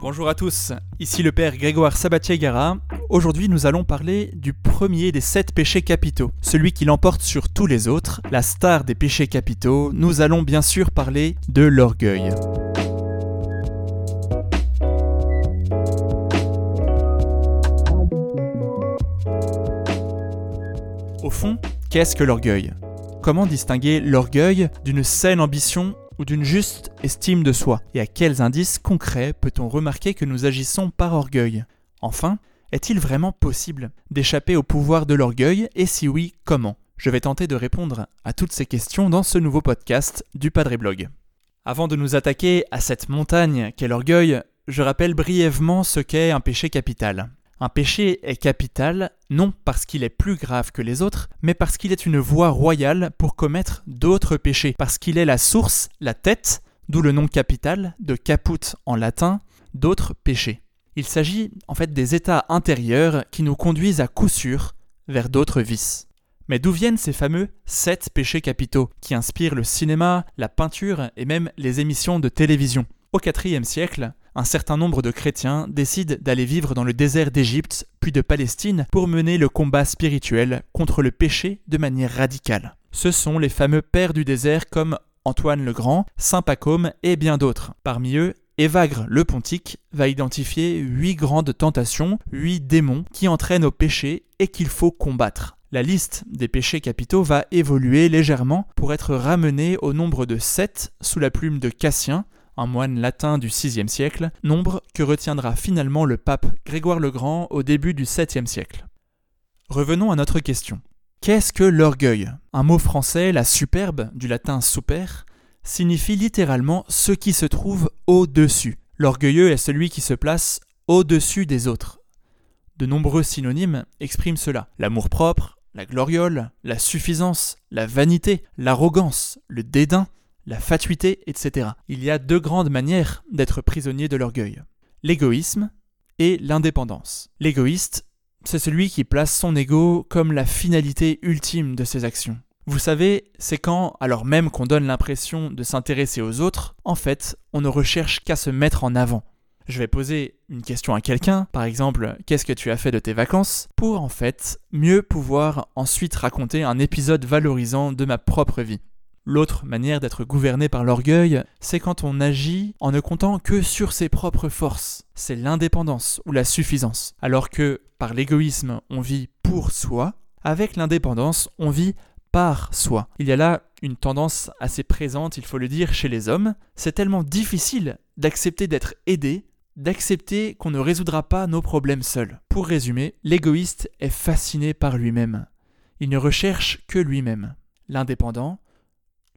Bonjour à tous, ici le père Grégoire Sabatier-Gara. Aujourd'hui, nous allons parler du premier des sept péchés capitaux, celui qui l'emporte sur tous les autres, la star des péchés capitaux. Nous allons bien sûr parler de l'orgueil. Au fond, qu'est-ce que l'orgueil? Comment distinguer l'orgueil d'une saine ambition ou d'une juste estime de soi? Et à quels indices concrets peut-on remarquer que nous agissons par orgueil? Enfin, est-il vraiment possible d'échapper au pouvoir de l'orgueil? Et si oui, comment? Je vais tenter de répondre à toutes ces questions dans ce nouveau podcast du Padre Blog. Avant de nous attaquer à cette montagne qu'est l'orgueil, je rappelle brièvement ce qu'est un péché capital. Un péché est capital non parce qu'il est plus grave que les autres, mais parce qu'il est une voie royale pour commettre d'autres péchés, parce qu'il est la source, la tête, d'où le nom capital, de caput en latin, d'autres péchés. Il s'agit en fait des états intérieurs qui nous conduisent à coup sûr vers d'autres vices. Mais d'où viennent ces fameux sept péchés capitaux qui inspirent le cinéma, la peinture et même les émissions de télévision? Au IVe siècle, un certain nombre de chrétiens décident d'aller vivre dans le désert d'Égypte puis de Palestine pour mener le combat spirituel contre le péché de manière radicale. Ce sont les fameux pères du désert comme Antoine le Grand, Saint Pacôme et bien d'autres. Parmi eux, Évagre le Pontique va identifier huit grandes tentations, huit démons qui entraînent au péché et qu'il faut combattre. La liste des péchés capitaux va évoluer légèrement pour être ramenée au nombre de sept sous la plume de Cassien, un moine latin du VIe siècle, nombre que retiendra finalement le pape Grégoire le Grand au début du VIIe siècle. Revenons à notre question. Qu'est-ce que l'orgueil? Un mot français, la superbe, du latin super, signifie littéralement ce qui se trouve au-dessus. L'orgueilleux est celui qui se place au-dessus des autres. De nombreux synonymes expriment cela. L'amour-propre, la gloriole, la suffisance, la vanité, l'arrogance, le dédain, la fatuité, etc. Il y a deux grandes manières d'être prisonnier de l'orgueil. L'égoïsme et l'indépendance. L'égoïste, c'est celui qui place son ego comme la finalité ultime de ses actions. Vous savez, c'est quand, alors même qu'on donne l'impression de s'intéresser aux autres, en fait, on ne recherche qu'à se mettre en avant. Je vais poser une question à quelqu'un, par exemple, qu'est-ce que tu as fait de tes vacances, pour en fait mieux pouvoir ensuite raconter un épisode valorisant de ma propre vie. L'autre manière d'être gouverné par l'orgueil, c'est quand on agit en ne comptant que sur ses propres forces. C'est l'indépendance ou la suffisance. Alors que par l'égoïsme, on vit pour soi, avec l'indépendance, on vit par soi. Il y a là une tendance assez présente, il faut le dire, chez les hommes. C'est tellement difficile d'accepter d'être aidé, d'accepter qu'on ne résoudra pas nos problèmes seuls. Pour résumer, l'égoïste est fasciné par lui-même. Il ne recherche que lui-même. L'indépendant,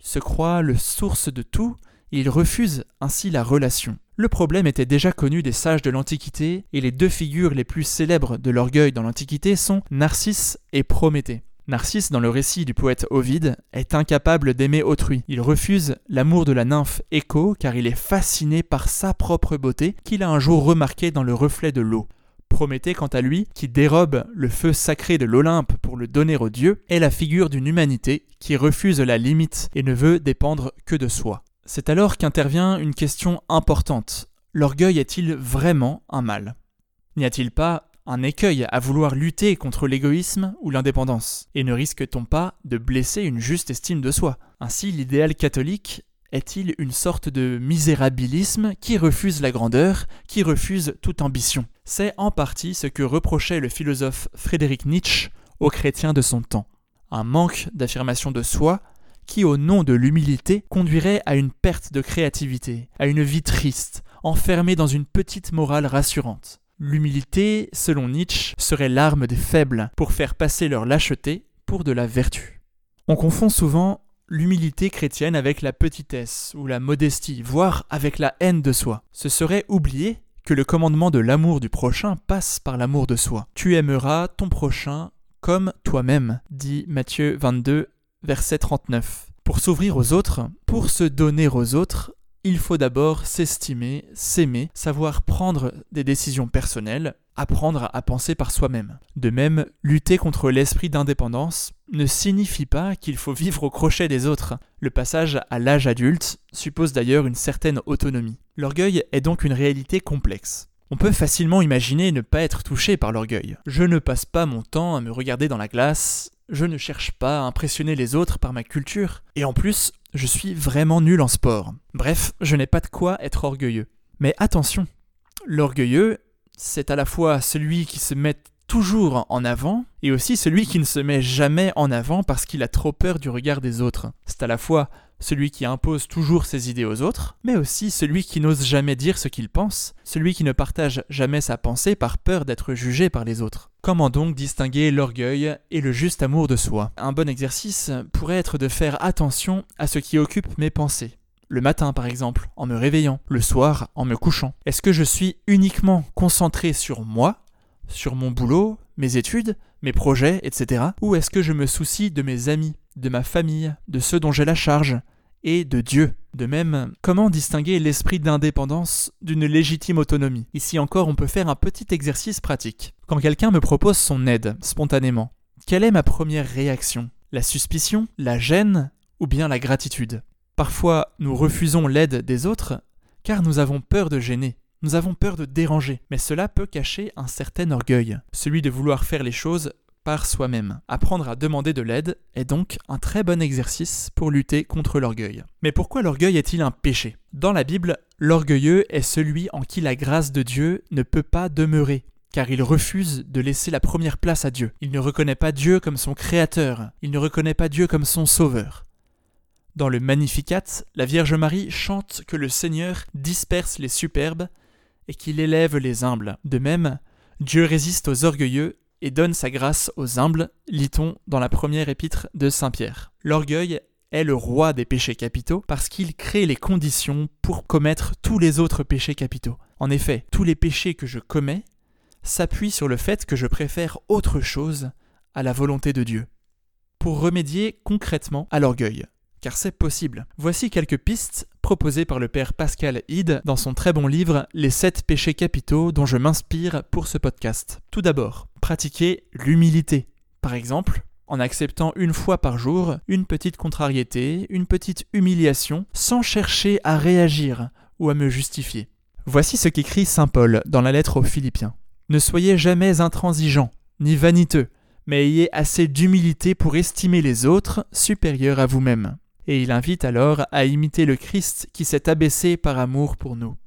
se croit le source de tout et il refuse ainsi la relation. Le problème était déjà connu des sages de l'Antiquité et les deux figures les plus célèbres de l'orgueil dans l'Antiquité sont Narcisse et Prométhée. Narcisse, dans le récit du poète Ovide, est incapable d'aimer autrui. Il refuse l'amour de la nymphe Écho car il est fasciné par sa propre beauté qu'il a un jour remarqué dans le reflet de l'eau. Prométhée, quant à lui, qui dérobe le feu sacré de l'Olympe pour le donner aux dieux, est la figure d'une humanité qui refuse la limite et ne veut dépendre que de soi. C'est alors qu'intervient une question importante. L'orgueil est-il vraiment un mal? N'y a-t-il pas un écueil à vouloir lutter contre l'égoïsme ou l'indépendance? Et ne risque-t-on pas de blesser une juste estime de soi? Ainsi, l'idéal catholique est-il une sorte de misérabilisme qui refuse la grandeur, qui refuse toute ambition? C'est en partie ce que reprochait le philosophe Frédéric Nietzsche aux chrétiens de son temps. Un manque d'affirmation de soi qui, au nom de l'humilité, conduirait à une perte de créativité, à une vie triste, enfermée dans une petite morale rassurante. L'humilité, selon Nietzsche, serait l'arme des faibles pour faire passer leur lâcheté pour de la vertu. On confond souvent l'humilité chrétienne avec la petitesse ou la modestie, voire avec la haine de soi. Ce serait oublier que le commandement de l'amour du prochain passe par l'amour de soi. Tu aimeras ton prochain comme toi-même, dit Matthieu 22, verset 39. Pour s'ouvrir aux autres, pour se donner aux autres, il faut d'abord s'estimer, s'aimer, savoir prendre des décisions personnelles, apprendre à penser par soi-même. De même, lutter contre l'esprit d'indépendance ne signifie pas qu'il faut vivre au crochet des autres. Le passage à l'âge adulte suppose d'ailleurs une certaine autonomie. L'orgueil est donc une réalité complexe. On peut facilement imaginer ne pas être touché par l'orgueil. Je ne passe pas mon temps à me regarder dans la glace, je ne cherche pas à impressionner les autres par ma culture, et en plus, je suis vraiment nul en sport. Bref, je n'ai pas de quoi être orgueilleux. Mais attention, l'orgueilleux, c'est à la fois celui qui se met toujours en avant et aussi celui qui ne se met jamais en avant parce qu'il a trop peur du regard des autres. C'est à la fois celui qui impose toujours ses idées aux autres, mais aussi celui qui n'ose jamais dire ce qu'il pense, celui qui ne partage jamais sa pensée par peur d'être jugé par les autres. Comment donc distinguer l'orgueil et le juste amour de soi? Un bon exercice pourrait être de faire attention à ce qui occupe mes pensées. Le matin par exemple, en me réveillant, le soir, en me couchant. Est-ce que je suis uniquement concentré sur moi, sur mon boulot, mes études, mes projets, etc. Ou est-ce que je me soucie de mes amis, de ma famille, de ceux dont j'ai la charge, et de Dieu? De même, comment distinguer l'esprit d'indépendance d'une légitime autonomie? Ici encore, on peut faire un petit exercice pratique. Quand quelqu'un me propose son aide, spontanément, quelle est ma première réaction? La suspicion La gêne Ou bien la gratitude? Parfois, nous refusons l'aide des autres car nous avons peur de gêner, nous avons peur de déranger, mais cela peut cacher un certain orgueil, celui de vouloir faire les choses par soi-même. Apprendre à demander de l'aide est donc un très bon exercice pour lutter contre l'orgueil. Mais pourquoi l'orgueil est-il un péché? Dans la Bible, l'orgueilleux est celui en qui la grâce de Dieu ne peut pas demeurer, car il refuse de laisser la première place à Dieu. Il ne reconnaît pas Dieu comme son créateur, il ne reconnaît pas Dieu comme son sauveur. Dans le Magnificat, la Vierge Marie chante que le Seigneur disperse les superbes et qu'il élève les humbles. De même, Dieu résiste aux orgueilleux et donne sa grâce aux humbles, lit-on dans la première épître de Saint Pierre. L'orgueil est le roi des péchés capitaux parce qu'il crée les conditions pour commettre tous les autres péchés capitaux. En effet, tous les péchés que je commets s'appuient sur le fait que je préfère autre chose à la volonté de Dieu. Pour remédier concrètement à l'orgueil, car c'est possible. Voici quelques pistes proposées par le père Pascal Hyde dans son très bon livre Les sept péchés capitaux dont je m'inspire pour ce podcast. Tout d'abord, pratiquer l'humilité. Par exemple, en acceptant une fois par jour une petite contrariété, une petite humiliation, sans chercher à réagir ou à me justifier. Voici ce qu'écrit Saint Paul dans la lettre aux Philippiens. Ne soyez jamais intransigeants, ni vaniteux, mais ayez assez d'humilité pour estimer les autres supérieurs à vous-même et il invite alors à imiter le Christ qui s'est abaissé par amour pour nous.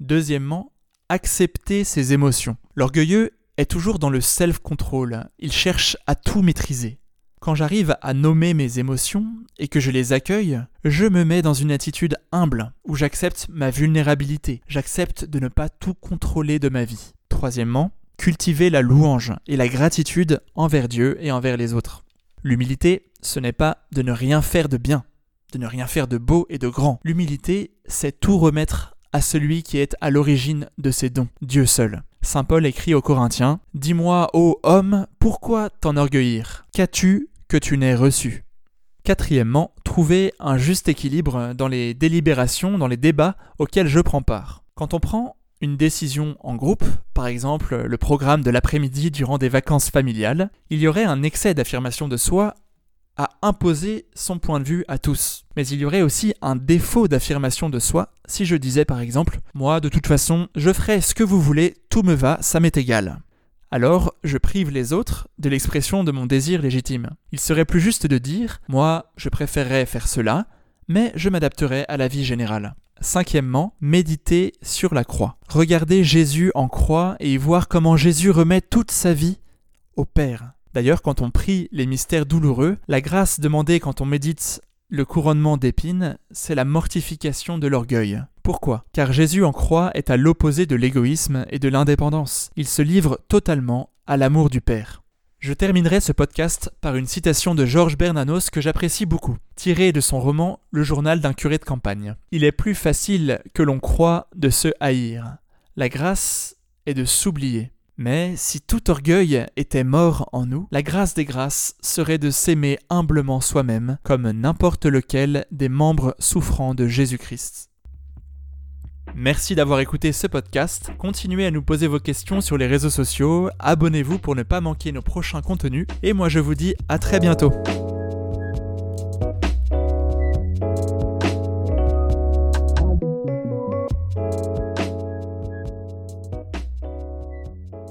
Deuxièmement, accepter ses émotions. L'orgueilleux est toujours dans le self-control, il cherche à tout maîtriser. Quand j'arrive à nommer mes émotions et que je les accueille, je me mets dans une attitude humble, où j'accepte ma vulnérabilité, j'accepte de ne pas tout contrôler de ma vie. Troisièmement, cultiver la louange et la gratitude envers Dieu et envers les autres. L'humilité, ce n'est pas de ne rien faire de bien, de ne rien faire de beau et de grand. L'humilité, c'est tout remettre à celui qui est à l'origine de ces dons, Dieu seul. Saint Paul écrit aux Corinthiens Dis-moi, ô homme, pourquoi t'enorgueillir? Qu'as-tu que tu n'aies reçu? Quatrièmement, trouver un juste équilibre dans les délibérations, dans les débats auxquels je prends part. Quand on prend une décision en groupe, par exemple le programme de l'après-midi durant des vacances familiales, il y aurait un excès d'affirmation de soi à imposer son point de vue à tous. Mais il y aurait aussi un défaut d'affirmation de soi si je disais par exemple Moi, de toute façon, je ferai ce que vous voulez, tout me va, ça m'est égal. Alors, je prive les autres de l'expression de mon désir légitime. Il serait plus juste de dire Moi, je préférerais faire cela, mais je m'adapterai à la vie générale. Cinquièmement, méditer sur la croix. Regarder Jésus en croix et y voir comment Jésus remet toute sa vie au Père. D'ailleurs, quand on prie les mystères douloureux, la grâce demandée quand on médite le couronnement d'épines, c'est la mortification de l'orgueil. Pourquoi? Car Jésus en croix est à l'opposé de l'égoïsme et de l'indépendance. Il se livre totalement à l'amour du Père. Je terminerai ce podcast par une citation de Georges Bernanos que j'apprécie beaucoup, tirée de son roman Le journal d'un curé de campagne. Il est plus facile que l'on croit de se haïr. La grâce est de s'oublier. Mais si tout orgueil était mort en nous, la grâce des grâces serait de s'aimer humblement soi-même, comme n'importe lequel des membres souffrants de Jésus-Christ. Merci d'avoir écouté ce podcast. Continuez à nous poser vos questions sur les réseaux sociaux. Abonnez-vous pour ne pas manquer nos prochains contenus. Et moi je vous dis à très bientôt.